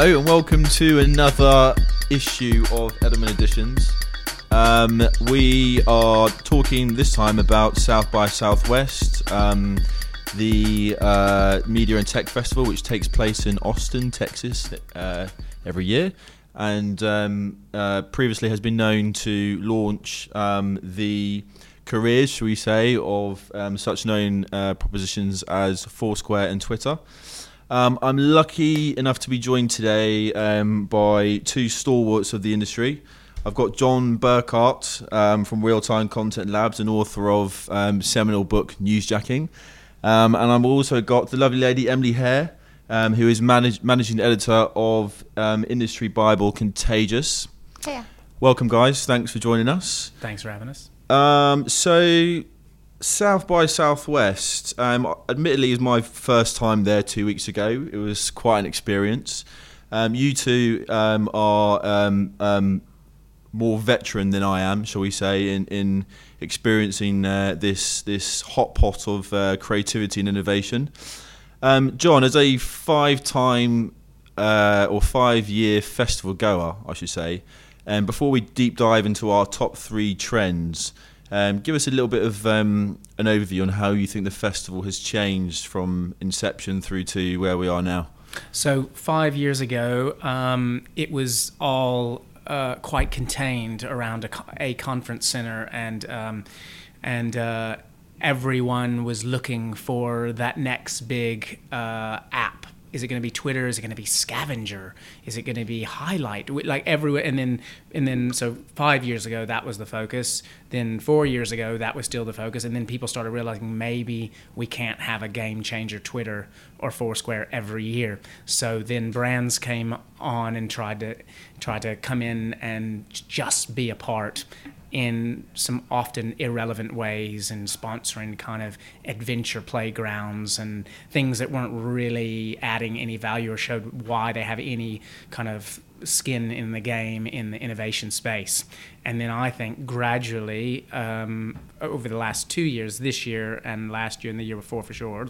Hello and welcome to another issue of Edelman Editions. Um, we are talking this time about South by Southwest, um, the uh, Media and Tech Festival, which takes place in Austin, Texas, uh, every year, and um, uh, previously has been known to launch um, the careers, shall we say, of um, such known uh, propositions as Foursquare and Twitter. Um, I'm lucky enough to be joined today um, by two stalwarts of the industry. I've got John Burkhardt um, from Real Time Content Labs, and author of um, seminal book Newsjacking. Um, and I've also got the lovely lady Emily Hare, um, who is manage- managing editor of Industry Bible Contagious. Yeah. Welcome, guys. Thanks for joining us. Thanks for having us. so, South by Southwest, um, admittedly, is my first time there two weeks ago. It was quite an experience. Um, you two um, are um, um, more veteran than I am, shall we say, in, in experiencing uh, this this hot pot of uh, creativity and innovation. Um, John, as a five-time uh, or five-year festival goer, I should say, and before we deep dive into our top three trends. Um, give us a little bit of um, an overview on how you think the festival has changed from inception through to where we are now. So, five years ago, um, it was all uh, quite contained around a, a conference center, and um, and uh, everyone was looking for that next big uh, app is it going to be Twitter? Is it going to be Scavenger? Is it going to be Highlight? Like everywhere, and then and then so five years ago that was the focus. Then four years ago that was still the focus, and then people started realizing maybe we can't have a game changer Twitter or Foursquare every year. So then brands came on and tried to tried to come in and just be a part in some often irrelevant ways and sponsoring kind of adventure playgrounds and things that weren't really adding any value or showed why they have any kind of skin in the game in the innovation space. And then I think gradually um, over the last two years, this year and last year and the year before for sure,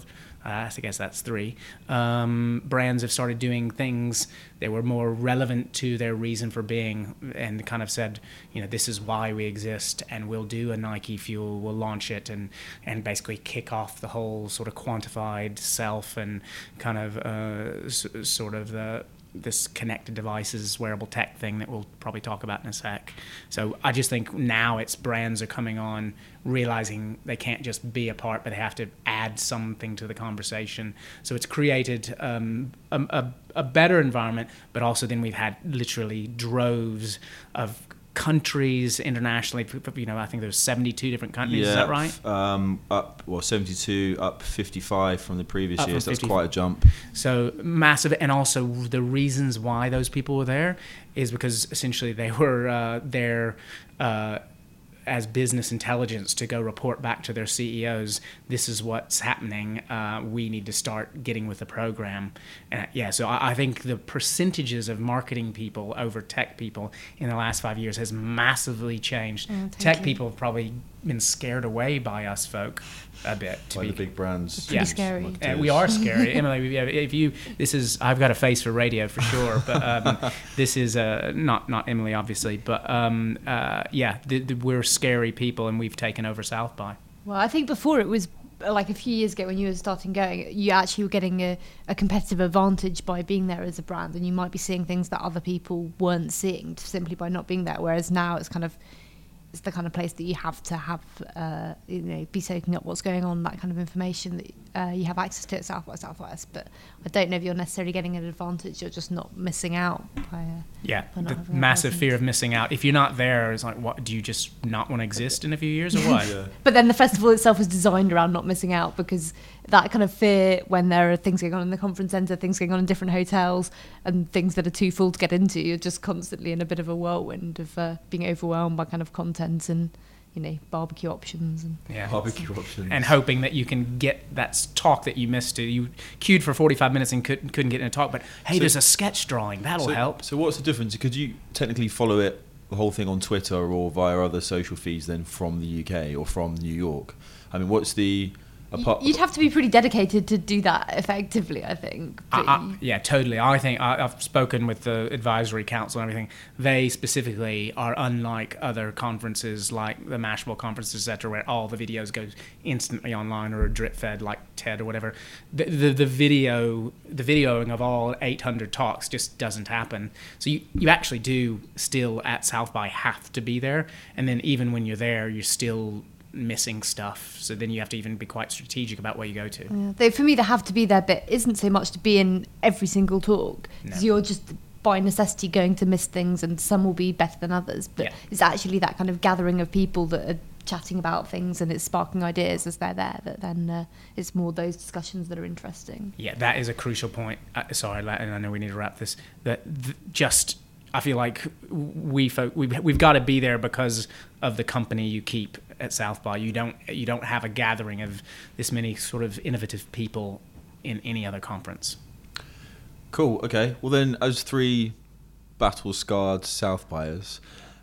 uh, I guess that's three. Um, brands have started doing things that were more relevant to their reason for being and kind of said, you know, this is why we exist and we'll do a Nike Fuel, we'll launch it and, and basically kick off the whole sort of quantified self and kind of uh, s- sort of the this connected devices, wearable tech thing that we'll probably talk about in a sec. So I just think now it's brands are coming on, realizing they can't just be a part, but they have to add something to the conversation. So it's created um, a, a, a better environment, but also then we've had literally droves of countries internationally. You know, I think there's 72 different countries. Yeah, is that right? Um, up well, 72, up 55 from the previous Up years. from That's quite a jump. So massive, and also the reasons why those people were there is because essentially they were uh, there. Uh, as business intelligence to go report back to their CEOs, this is what's happening. Uh, we need to start getting with the program. And yeah, so I, I think the percentages of marketing people over tech people in the last five years has massively changed. Oh, tech you. people have probably been scared away by us folk a bit. To By be the big brands. pretty scary. uh, we are scary, Emily. If you, this is, I've got a face for radio for sure, but um, this is uh, not not Emily, obviously, but um, uh, yeah, the, the, we're scary people, and we've taken over South by. Well, I think before it was like a few years ago when you were starting going, you actually were getting a, a competitive advantage by being there as a brand, and you might be seeing things that other people weren't seeing simply by not being there. Whereas now it's kind of it's the kind of place that you have to have, uh, you know, be soaking up what's going on, that kind of information that uh, you have access to at South by Southwest. But I don't know if you're necessarily getting an advantage; you're just not missing out by. Uh, Yeah, By not the massive fear of missing out. If you're not there, it's like, what? Do you just not want to exist in a few years, or what? Yeah. But then the festival itself was designed around not missing out because that kind of fear when there are things going on in the conference centre, things going on in different hotels, and things that are too full to get into, you're just constantly in a bit of a whirlwind of uh, being overwhelmed by kind of content and you know barbecue options and Yeah. Barbecue options. and hoping that you can get that talk that you missed. You queued for 45 minutes and couldn't couldn't get in a talk, but hey, So- there's a sketch drawing that'll so, help. So what's the difference? Could you technically follow it, the whole thing on Twitter or via other social feeds then from the UK or from New York? I mean, what's the Apart, You'd have to be pretty dedicated to do that effectively, I think. I, I, yeah, totally. I think I, I've spoken with the advisory council and everything. They specifically are unlike other conferences like the Mashable conference, etc., where all the videos go instantly online or drip fed like TED or whatever. The, the the video the videoing of all 800 talks just doesn't happen. So you you actually do still at South by have to be there, and then even when you're there, you're still missing stuff. So then you have to even be quite strategic about where you go to. Yeah. They, for me, the have to be there bit isn't so much to be in every single talk because No. you're just by necessity going to miss things, and some will be better than others. But Yeah. it's actually that kind of gathering of people that are chatting about things and it's sparking ideas as they're there. That then uh, it's more those discussions that are interesting. Yeah, that is a crucial point. Uh, sorry, and I know we need to wrap this. That th- just, I feel like we folk, we've, we've got to be there because of the company you keep at South by. You don't you don't have a gathering of this many sort of innovative people in any other conference. Cool. Okay. Well, then, as three battle scarred South buyers,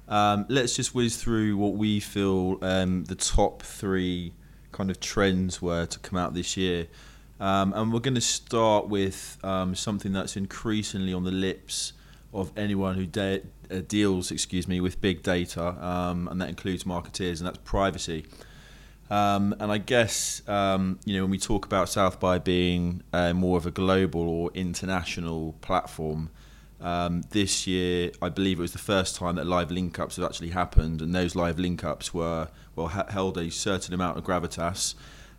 um, let's just whiz through what we feel um, the top three kind of trends were to come out this year. Um, and we're going to start with um, something that's increasingly on the lips of anyone who de- uh, deals, excuse me, with big data, um, and that includes marketeers, and that's privacy. Um, and I guess um, you know when we talk about South by being uh, more of a global or international platform, um, this year I believe it was the first time that live link ups have actually happened, and those live link ups were well ha- held a certain amount of gravitas.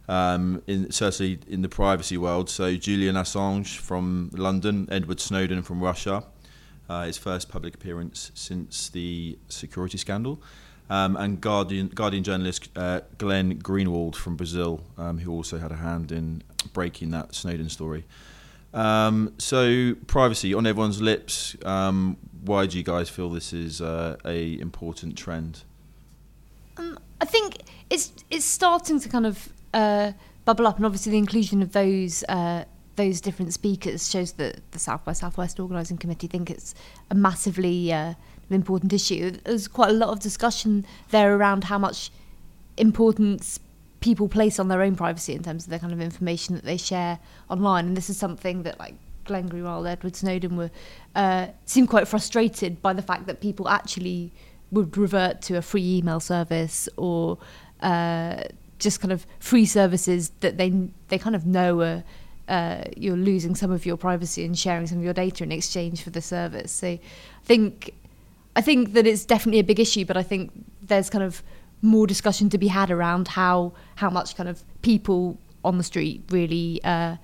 Um, in certainly in the privacy world, so Julian Assange from London, Edward Snowden from Russia, uh, his first public appearance since the security scandal, um, and Guardian Guardian journalist uh, Glenn Greenwald from Brazil, um, who also had a hand in breaking that Snowden story. Um, so privacy on everyone's lips. Um, why do you guys feel this is uh, a important trend? Um, I think it's it's starting to kind of uh, bubble up, and obviously the inclusion of those uh, those different speakers shows that the South by Southwest organising committee think it's a massively uh, important issue. There's quite a lot of discussion there around how much importance people place on their own privacy in terms of the kind of information that they share online, and this is something that like. Glenn Greenwald, Edward Snowden were uh, seemed quite frustrated by the fact that people actually would revert to a free email service or uh, just kind of free services that they they kind of know are uh, you're losing some of your privacy and sharing some of your data in exchange for the service. So I think I think that it's definitely a big issue, but I think there's kind of more discussion to be had around how how much kind of people on the street really uh,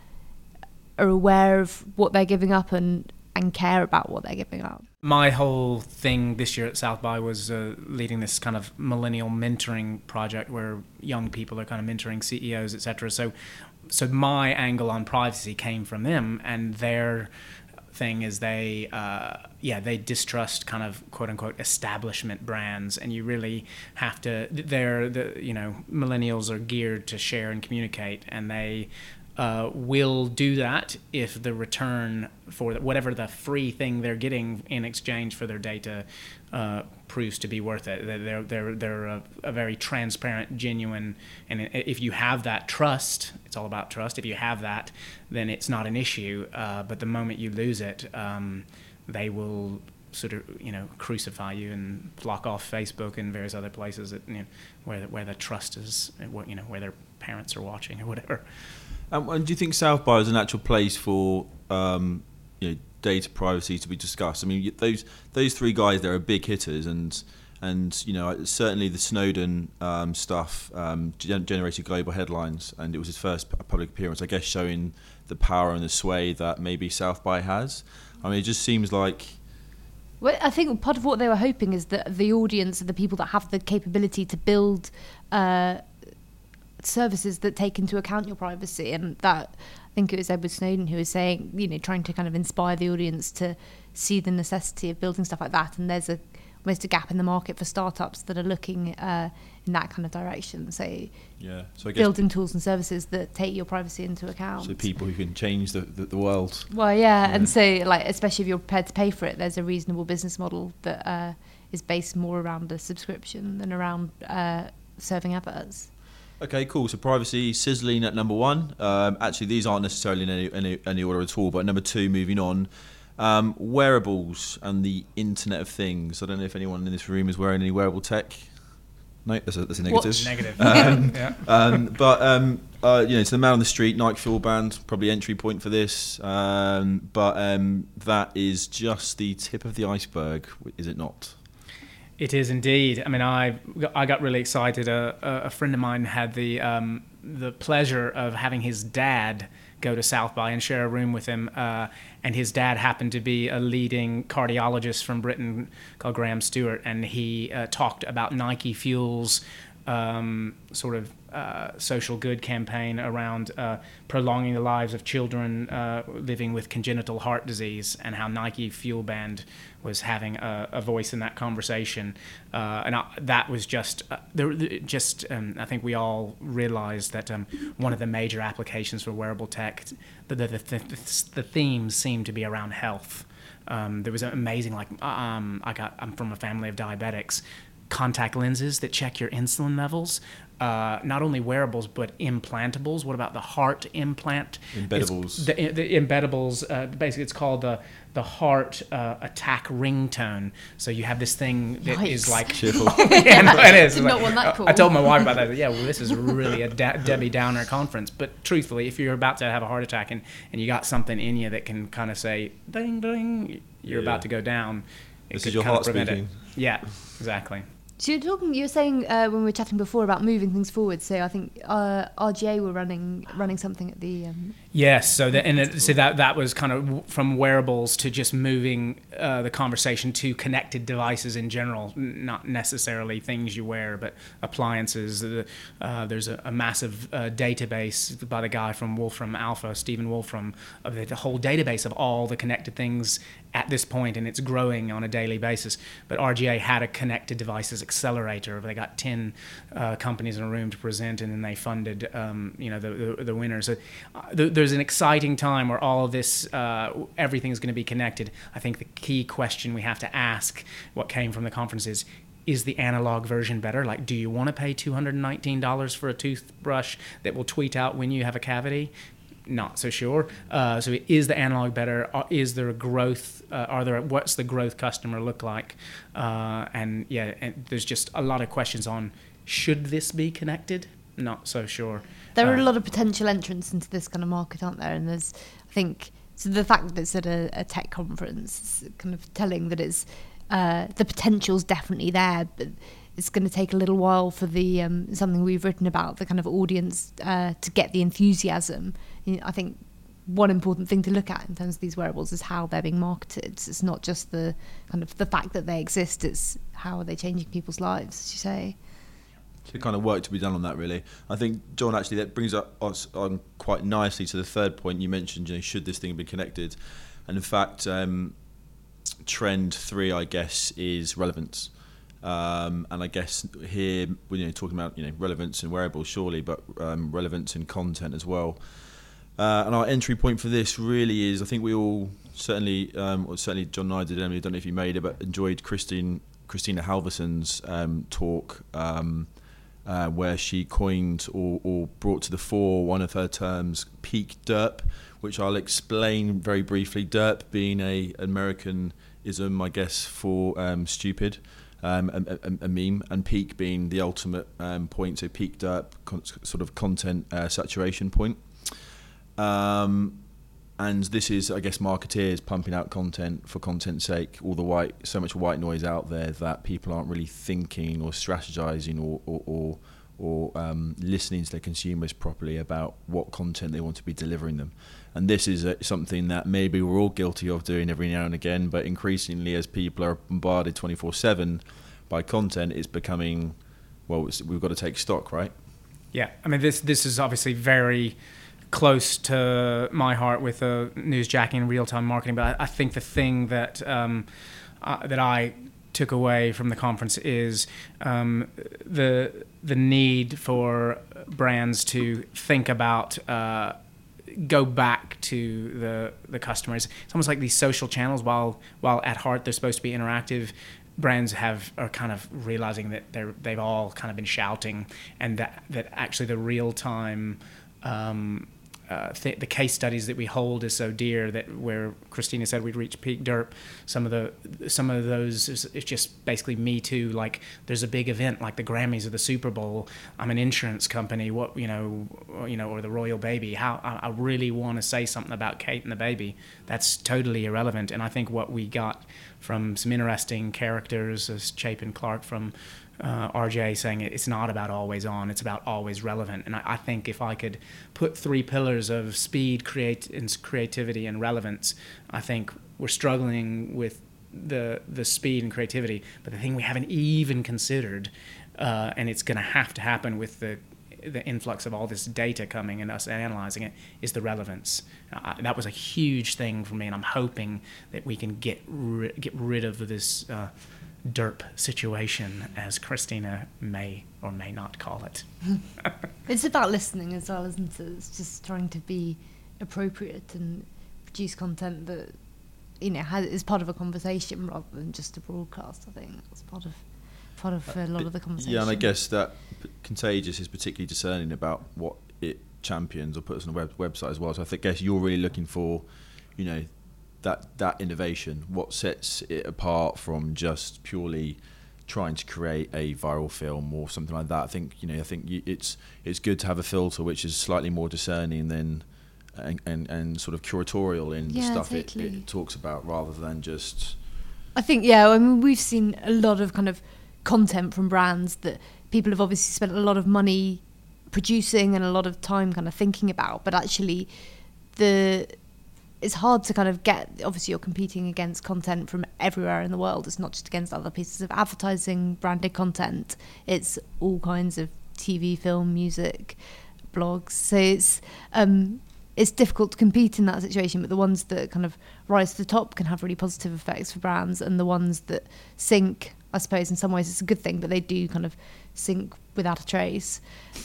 are aware of what they're giving up and and care about what they're giving up. My whole thing this year at South by was uh, leading this kind of millennial mentoring project where young people are kind of mentoring CEOs, etc. So, so my angle on privacy came from them, and their thing is they, uh, yeah, they distrust kind of quote unquote establishment brands, and you really have to. They're the you know millennials are geared to share and communicate, and they uh, will do that if the return for whatever the free thing they're getting in exchange for their data uh, proves to be worth it. They're they're they're a, a, very transparent, genuine, and if you have that trust, it's all about trust. If you have that, then it's not an issue. Uh, but the moment you lose it, um, they will sort of you know crucify you and block off Facebook and various other places that you know, where where the trust is, you know where their parents are watching or whatever. Um, and do you think South by is an actual place for um, you know data privacy to be discussed? I mean, those those three guys there are big hitters, and and you know certainly the Snowden um, stuff um, generated global headlines, and it was his first public appearance. I guess showing the power and the sway that maybe South by has. I mean, it just seems like. Well, I think part of what they were hoping is that the audience the people that have the capability to build. Uh, services that take into account your privacy. And that I think it was Edward Snowden who was saying you know trying to kind of inspire the audience to see the necessity of building stuff like that. And there's a almost a gap in the market for startups that are looking uh, in that kind of direction. So yeah so I guess building tools and services that take your privacy into account. So people who can change the, the, the world. Well yeah, yeah, and so like especially if you're prepared to pay for it there's a reasonable business model that uh, is based more around a subscription than around uh, serving adverts Okay, cool. So privacy sizzling at number one. Um, actually, these aren't necessarily in any, any, any order at all. But number two, moving on, um, wearables and the Internet of Things. I don't know if anyone in this room is wearing any wearable tech. No, that's a, that's a negative. Watch. Negative. Um, yeah. um, but um, uh, you know, to the man on the street, Nike Fuel Band, probably entry point for this. Um, but um, that is just the tip of the iceberg, is it not? It is indeed. I mean, I I got really excited. A, a friend of mine had the um, the pleasure of having his dad go to South by and share a room with him. Uh, and his dad happened to be a leading cardiologist from Britain called Graham Stewart, and he uh, talked about Nike Fuel's um, sort of uh, social good campaign around uh, prolonging the lives of children uh, living with congenital heart disease, and how Nike Fuel Band was having a, a voice in that conversation. Uh, and I, that was just, uh, there, just um, I think we all realized that um, one of the major applications for wearable tech, the, the, the, the themes seem to be around health. Um, there was an amazing, like, um, I got, I'm from a family of diabetics contact lenses that check your insulin levels. Uh, not only wearables but implantables. What about the heart implant? Embeddables. The, the embeddables. Uh, basically, it's called the the heart uh, attack ringtone. So you have this thing that is Yikes. like Cheerful. yeah, no, it is. Did Like, not want that call. I told my wife about that. Yeah, well, this is really a De- Debbie Downer conference. But truthfully, if you're about to have a heart attack and, and you got something in you that can kind of say ding ding, you're Yeah. about to go down. It This is your heart prevent it. speaking. Yeah, exactly. So you're talking. You were saying uh, when we were chatting before about moving things forward. So I think uh, RGA were running running something at the. Um, Yes, so that and it, so that that was kind of from wearables to just moving uh, the conversation to connected devices in general, not necessarily things you wear, but appliances. Uh, there's a, a massive uh, database by the guy from Wolfram Alpha, Stephen Wolfram, of the whole database of all the connected things at this point, and it's growing on a daily basis. But RGA had a connected devices accelerator. They got ten uh, companies in a room to present, and then they funded, um, you know, the the, the winners. So, uh, th- there's an exciting time where all of this, uh, everything is going to be connected. I think the key question we have to ask, what came from the conference is. Is the analog version better? Like, do you want to pay $219 for a toothbrush that will tweet out when you have a cavity? Not so sure. Uh, so is the analog better? Is there a growth? Uh, are there what's the growth customer look like? Uh, and yeah, and there's just a lot of questions on should this be connected? Not so sure. there are a Uh, lot of potential entrants into this kind of market, aren't there? And there's, I think, so the fact that it's at a, a tech conference is kind of telling that it's uh, the potential's definitely there, but it's going to take a little while for the um, something we've written about the kind of audience uh, to get the enthusiasm. I think one important thing to look at in terms of these wearables is how they're being marketed. It's not just the kind of the fact that they exist; it's how are they changing people's lives, as you say. So kind of work to be done on that, really. I think John actually that brings us on quite nicely to the third point you mentioned. You know, should this thing be connected? And in fact, um, trend three, I guess, is relevance. Um, and I guess here we're you know, talking about you know relevance and wearables, surely, but um, relevance and content as well. Uh, and our entry point for this really is, I think we all certainly, um, or certainly John and I did. Emily, I don't know if you made it, but enjoyed Christine Christina Halvorson's um, talk, um, uh, where she coined or, or brought to the fore one of her terms, peak derp, which I'll explain very briefly. Derp being a Americanism, I guess, for um, stupid. Um, a, a, meme and peak being the ultimate um, point, so peak derp, con- sort of content uh, saturation point. Um, and this is, I guess, marketeers pumping out content for content's sake. All the white, so much white noise out there that people aren't really thinking or strategizing or or or, or um, listening to their consumers properly about what content they want to be delivering them. And this is uh something that maybe we're all guilty of doing every now and again, but increasingly as people are bombarded 24/7 by content, it's becoming well, it's, we've got to take stock, right? Yeah, I mean this this is obviously very close to my heart with uh, newsjacking and real time marketing. But I, I think the thing that um, uh, that I took away from the conference is um, the the need for brands to think about. Uh, go back to the the customers. It's almost like these social channels. While while at heart they're supposed to be interactive, brands have are kind of realizing that they're they've all kind of been shouting, and that that actually the real time. Um, uh, th- the case studies that we hold is so dear that where Christina said we'd reach peak derp, some of the some of those is, it's just basically me too. Like there's a big event like the Grammys or the Super Bowl. I'm an insurance company. What you know, or, you know, or the royal baby. How I, I really want to say something about Kate and the baby. That's totally irrelevant. And I think what we got from some interesting characters as Chapin Clark from uh, RGA saying it's not about always on, it's about always relevant. And I, I, think if I could put three pillars of speed, create, and creativity, and relevance, I think we're struggling with the the speed and creativity. But the thing we haven't even considered, uh, and it's going to have to happen with the the influx of all this data coming and us analyzing it is the relevance. Uh, that was a huge thing for me, and I'm hoping that we can get ri- get rid of this. Uh, derp situation, as Christina may or may not call it. it's about listening as well, isn't it? It's just trying to be appropriate and produce content that you know has, is part of a conversation rather than just a broadcast. I think that's part of part of uh, uh, a lot of the conversation. Yeah, and I guess that Contagious is particularly discerning about what it champions or puts on the web, website as well. So I think, guess you're really looking for, you know, that that innovation? What sets it apart from just purely trying to create a viral film or something like that? I think you know. I think it's it's good to have a filter which is slightly more discerning than and and, and sort of curatorial in yeah, the stuff totally. it, it talks about, rather than just. I think yeah. I mean, we've seen a lot of kind of content from brands that people have obviously spent a lot of money producing and a lot of time kind of thinking about, but actually the it's hard to kind of get obviously you're competing against content from everywhere in the world. It's not just against other pieces of advertising branded content. It's all kinds of tv film music blogs. So it's um, it's difficult to compete in that situation but the ones that kind of rise to the top can have really positive effects for brands and the ones that sink i suppose in some ways it's a good thing but they do kind of sink without a trace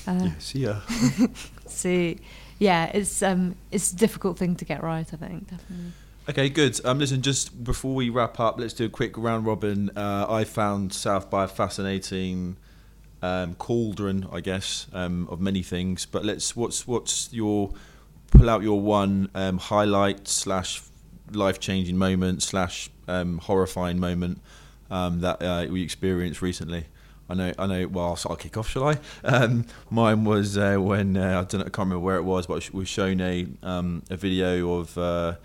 uh, yes yeah see yeah, it's um, it's a difficult thing to get right. I think definitely. Okay, good. Um, listen, just before we wrap up, let's do a quick round robin. Uh, I found South by a fascinating um, cauldron, I guess, um, of many things. But let's what's what's your pull out your one um, highlight slash life changing moment slash um, horrifying moment um, that uh, we experienced recently. I know, I know. Well, so I'll kick off, shall I? Um, mine was uh, when uh, I don't I can't remember where it was, but we were shown a um, a video of uh,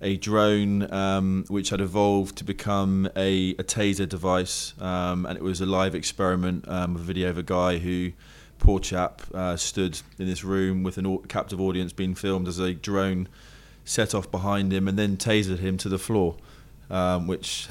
a drone um, which had evolved to become a, a taser device, um, and it was a live experiment. Um, a video of a guy who, poor chap, uh, stood in this room with a captive audience being filmed as a drone set off behind him and then tasered him to the floor, um, which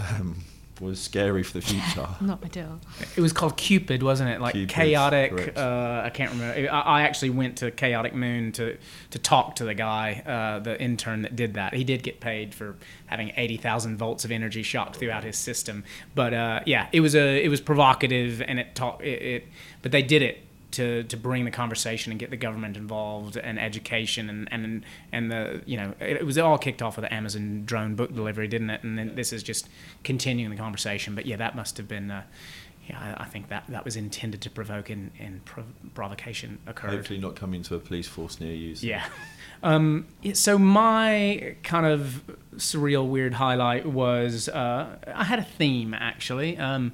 was scary for the future. Not ideal. It was called Cupid, wasn't it? Like Cupid, chaotic. Uh, I can't remember. I, I, actually went to Chaotic Moon to to talk to the guy, uh, the intern that did that. He did get paid for having eighty thousand volts of energy shot throughout his system. But uh, yeah, it was a it was provocative and it taught it, it. But they did it to, to bring the conversation and get the government involved and education and, and and the you know it, was all kicked off with the Amazon drone book delivery, didn't it? And then this is just continuing the conversation. But yeah, that must have been. Uh, yeah, I, I think that that was intended to provoke and, and provocation occurred. Hopefully, not coming to a police force near you. So. Yeah. Um, so my kind of surreal, weird highlight was uh, I had a theme actually. Um,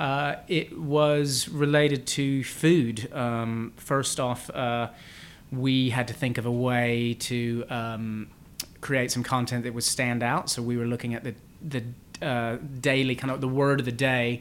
uh, it was related to food. Um, first off, uh, we had to think of a way to um, create some content that would stand out. So we were looking at the the uh, daily kind of the word of the day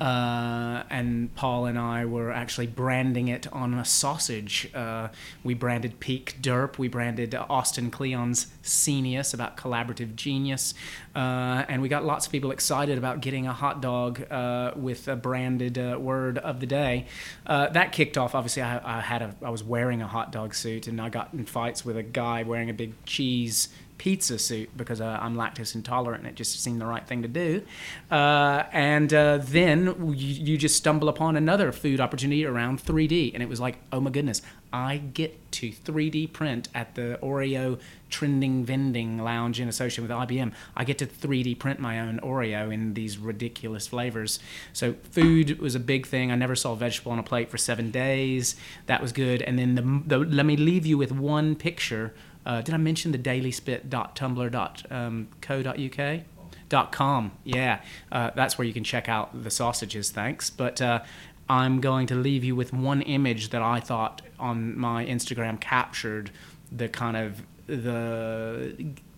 uh, and Paul and I were actually branding it on a sausage. Uh, we branded Peak Derp. We branded Austin Kleon's Scenius about collaborative genius. Uh, and we got lots of people excited about getting a hot dog uh, with a branded uh, word of the day. That kicked off. Obviously, I, I, had a, I was wearing a hot dog suit, and I got in fights with a guy wearing a big cheese pizza suit because uh, I'm lactose intolerant and it just seemed the right thing to do. Uh, and uh, then then you, you just stumble upon another food opportunity around 3D, and it was like, oh my goodness, I get to 3D print at the Oreo trending vending lounge in association with IBM. I get to 3D print my own Oreo in these ridiculous flavors. So food was a big thing. I never saw a vegetable on a plate for seven days. That was good. And then the, the let me leave you with one picture. Uh, did I mention the dailyspit.tumblr.co.uk? Dot com, yeah, uh, that's where you can check out the sausages. Thanks, but uh, I'm going to leave you with one image that I thought on my Instagram captured the kind of the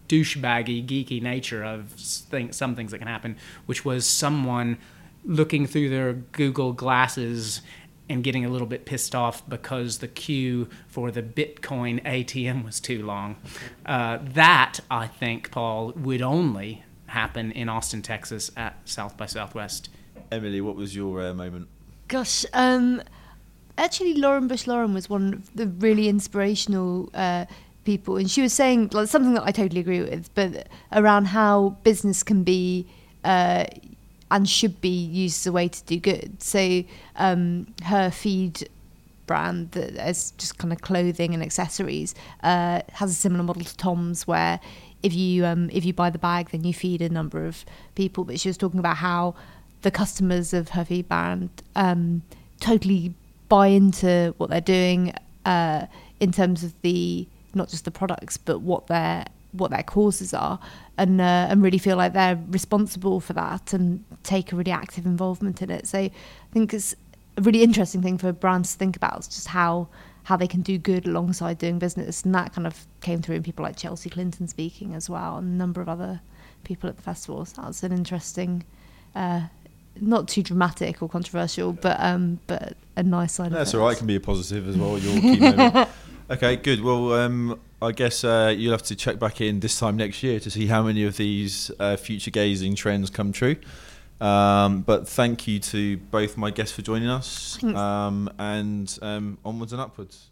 douchebaggy, geeky nature of thing, some things that can happen, which was someone looking through their Google glasses and getting a little bit pissed off because the queue for the Bitcoin ATM was too long. Uh, that, I think, Paul, would only happen in Austin, Texas at South by Southwest. Emily, what was your uh, moment? Gosh, um, actually, Lauren Bush Lauren was one of the really inspirational uh, people, and she was saying like something that I totally agree with, but around how business can be. Uh, and should be used as a way to do good. So um, her feed brand that as just kind of clothing and accessories uh, has a similar model to Tom's where if you um, if you buy the bag then you feed a number of people but she was talking about how the customers of her feed brand um, totally buy into what they're doing uh, in terms of the not just the products but what their what their causes are and uh, and really feel like they're responsible for that and take a really active involvement in it so I think it's a really interesting thing for brands to think about just how how they can do good alongside doing business and that kind of came through in people like Chelsea Clinton speaking as well and a number of other people at the festival so that was an interesting uh, not too dramatic or controversial but um but a nice side That's all right. It can be a positive as well. Your key moment. Okay, good. Well, um, I guess uh, you'll have to check back in this time next year to see how many of these uh, future gazing trends come true. Um, but thank you to both my guests for joining us, um, and um, onwards and upwards.